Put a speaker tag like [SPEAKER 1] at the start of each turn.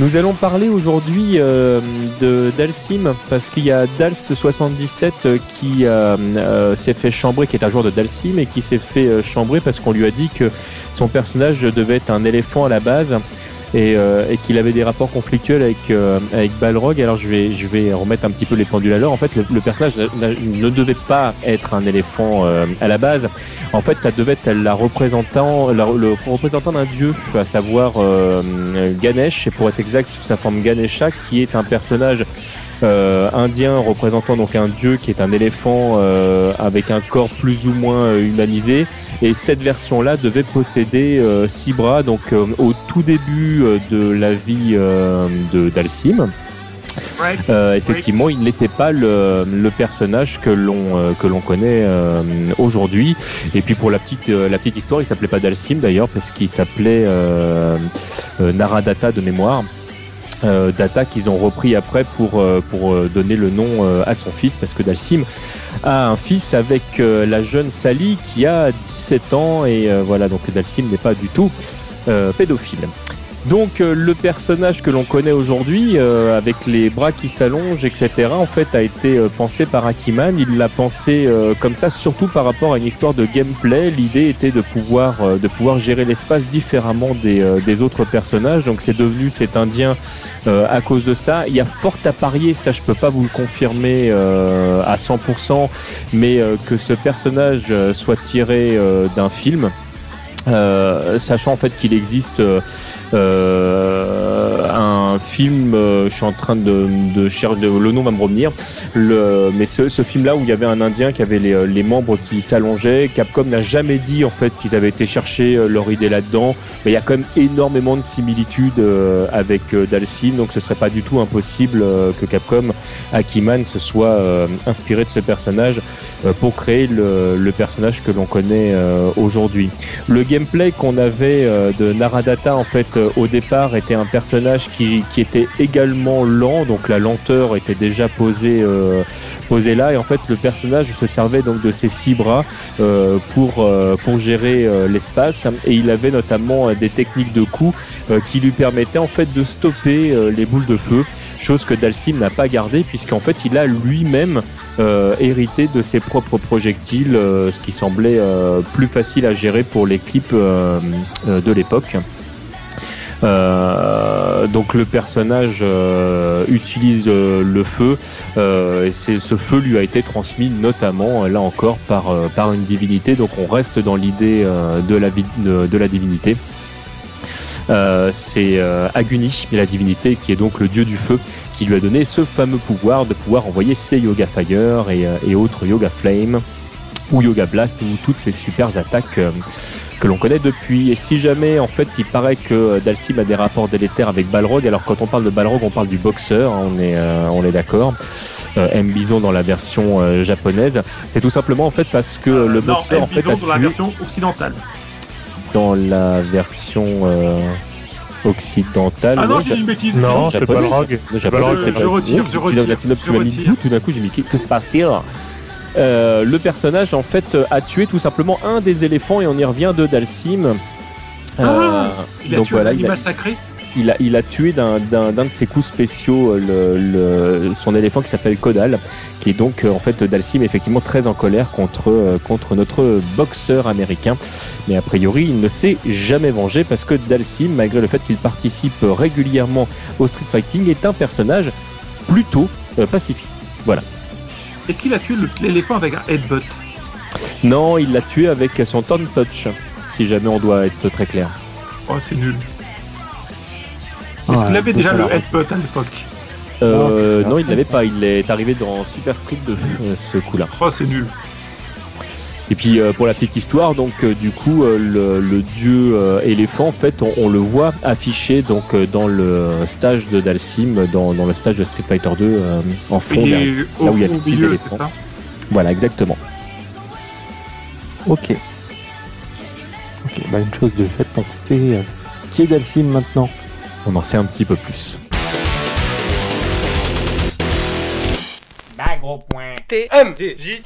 [SPEAKER 1] Nous allons parler aujourd'hui euh, de Dalsim parce qu'il y a Dals77 euh, qui euh, s'est fait chambrer, qui est un joueur de Dalsim et qui s'est fait chambrer parce qu'on lui a dit que son personnage devait être un éléphant à la base et, euh, et qu'il avait des rapports conflictuels avec euh, avec Balrog. Alors je vais je vais remettre un petit peu les pendules à l'heure. En fait, le, personnage n'a- n'a- ne devait pas être un éléphant euh, à la base. En fait, ça devait être la représentant le représentant d'un dieu, à savoir Ganesh, et pour être exact, sous sa forme Ganesha, qui est un personnage euh, indien représentant donc un dieu qui est un éléphant euh, avec un corps plus ou moins humanisé. Et cette version-là devait posséder euh, six bras. Donc euh, au tout début euh, de la vie de d'Alcim,
[SPEAKER 2] Ouais.
[SPEAKER 1] euh, effectivement, il n'était pas le, personnage que l'on que l'on connaît aujourd'hui. Et puis pour la petite la petite histoire, il s'appelait pas Dalsim d'ailleurs parce qu'il s'appelait Naradata de mémoire. Data qu'ils ont repris après pour pour donner le nom à son fils parce que Dalsim a un fils avec la jeune Sally qui a 17 ans et euh, voilà donc Dalsim n'est pas du tout euh, pédophile. Donc euh, le personnage que l'on connaît aujourd'hui, euh, avec les bras qui s'allongent, etc., en fait, a été euh, pensé par Akiman. Il l'a pensé comme ça, surtout par rapport à une histoire de gameplay. L'idée était de pouvoir de pouvoir gérer l'espace différemment des, des autres personnages. Donc c'est devenu cet Indien à cause de ça. Il y a fort à parier, ça je peux pas vous le confirmer à 100%, mais que ce personnage soit tiré d'un film. Euh, sachant en fait qu'il existe euh, euh, un film, euh, je suis en train de, chercher, le nom va me revenir, mais ce, film-là où il y avait un Indien qui avait les, membres qui s'allongeaient, Capcom n'a jamais dit en fait qu'ils avaient été chercher leur idée là-dedans, mais il y a quand même énormément de similitudes avec Dalsim, donc ce serait pas du tout impossible que Capcom, Akiman, se soit inspiré de ce personnage pour créer le, le personnage que l'on connaît euh, aujourd'hui. Le gameplay qu'on avait euh, de Naradata en fait euh, au départ était un personnage qui, qui était également lent, donc la lenteur était déjà posée euh, posée là. Et en fait le personnage se servait donc de ses six bras euh, pour euh, pour gérer euh, l'espace. Et il avait notamment euh, des techniques de coups euh, qui lui permettaient en fait de stopper euh, les boules de feu, chose que Dalsim n'a pas gardé puisqu'en fait il a lui-même euh, hérité de ses propres projectiles, euh, ce qui semblait euh, plus facile à gérer pour l'équipe de l'époque. Donc le personnage utilise le feu et ce feu lui a été transmis notamment là encore par par une divinité donc on reste dans l'idée de la de, la divinité c'est Aguni, la divinité qui est donc le dieu du feu, qui lui a donné ce fameux pouvoir de pouvoir envoyer ses Yoga Fire et, euh, et autres Yoga Flame ou Yoga Blast ou toutes ces super attaques euh, que l'on connaît depuis. Et si jamais, en fait, il paraît que euh, Dalsim a des rapports délétères avec Balrog, alors quand on parle de Balrog, on parle du boxeur, hein, on est, euh, on est d'accord. Euh, M. Bison dans la version japonaise. C'est tout simplement en fait parce que le
[SPEAKER 2] non,
[SPEAKER 1] boxeur en fait
[SPEAKER 2] Bison
[SPEAKER 1] a
[SPEAKER 2] dans la version occidentale.
[SPEAKER 1] dans la version occidentale.
[SPEAKER 2] Ah non,
[SPEAKER 1] ouais,
[SPEAKER 2] j'ai dit une bêtise.
[SPEAKER 3] Non, c'est. Balrog.
[SPEAKER 1] Le japonais,
[SPEAKER 3] Balrog,
[SPEAKER 1] c'est
[SPEAKER 2] je
[SPEAKER 1] vrai.
[SPEAKER 2] retire, je
[SPEAKER 1] Tu-
[SPEAKER 2] retire,
[SPEAKER 1] tu-
[SPEAKER 2] je
[SPEAKER 1] m'as mis
[SPEAKER 2] retire.
[SPEAKER 1] le tout d'un coup, j'ai mis que se passe-t-il euh, le personnage en fait euh, a tué tout simplement un des éléphants et on y revient de Dalsim. Euh,
[SPEAKER 2] Ah, Il a
[SPEAKER 1] donc
[SPEAKER 2] tué
[SPEAKER 1] voilà,
[SPEAKER 2] un
[SPEAKER 1] il a,
[SPEAKER 2] animal sacré.
[SPEAKER 1] Il a, il a tué d'un, de ses coups spéciaux euh, le, le- son éléphant qui s'appelle Kodal, qui est donc euh, en fait Dalsim est effectivement très en colère contre, euh, contre notre boxeur américain. Mais a priori, il ne s'est jamais vengé parce que Dalsim, malgré le fait qu'il participe régulièrement au street fighting, est un personnage plutôt euh, pacifique.
[SPEAKER 2] Est-ce qu'il a tué l'éléphant avec un headbutt?
[SPEAKER 1] Non, il l'a tué avec son turn touch, si jamais on doit être très clair.
[SPEAKER 2] Oh, c'est nul. Est-ce
[SPEAKER 3] Ouais,
[SPEAKER 2] qu'il avait déjà le headbutt à l'époque
[SPEAKER 1] Euh,
[SPEAKER 3] Non,
[SPEAKER 1] non, il l'avait pas. Il est arrivé dans Super Street 2, euh, ce coup-là.
[SPEAKER 2] Oh, c'est nul.
[SPEAKER 1] Et puis euh, pour la petite histoire, donc euh, du coup euh, le, le dieu euh, éléphant, en fait, on, on le voit affiché donc euh, dans le stage de Dalsim, dans, dans le stage de Street Fighter 2 euh, en fond.
[SPEAKER 2] Au,
[SPEAKER 1] là où il y a les six
[SPEAKER 2] milieu,
[SPEAKER 1] éléphants.
[SPEAKER 2] c'est ça
[SPEAKER 1] Voilà, exactement.
[SPEAKER 3] Ok. Ok, bah une chose de faite, on sait euh, qui est Dalsim maintenant.
[SPEAKER 1] On en sait un petit peu plus.
[SPEAKER 4] T
[SPEAKER 5] J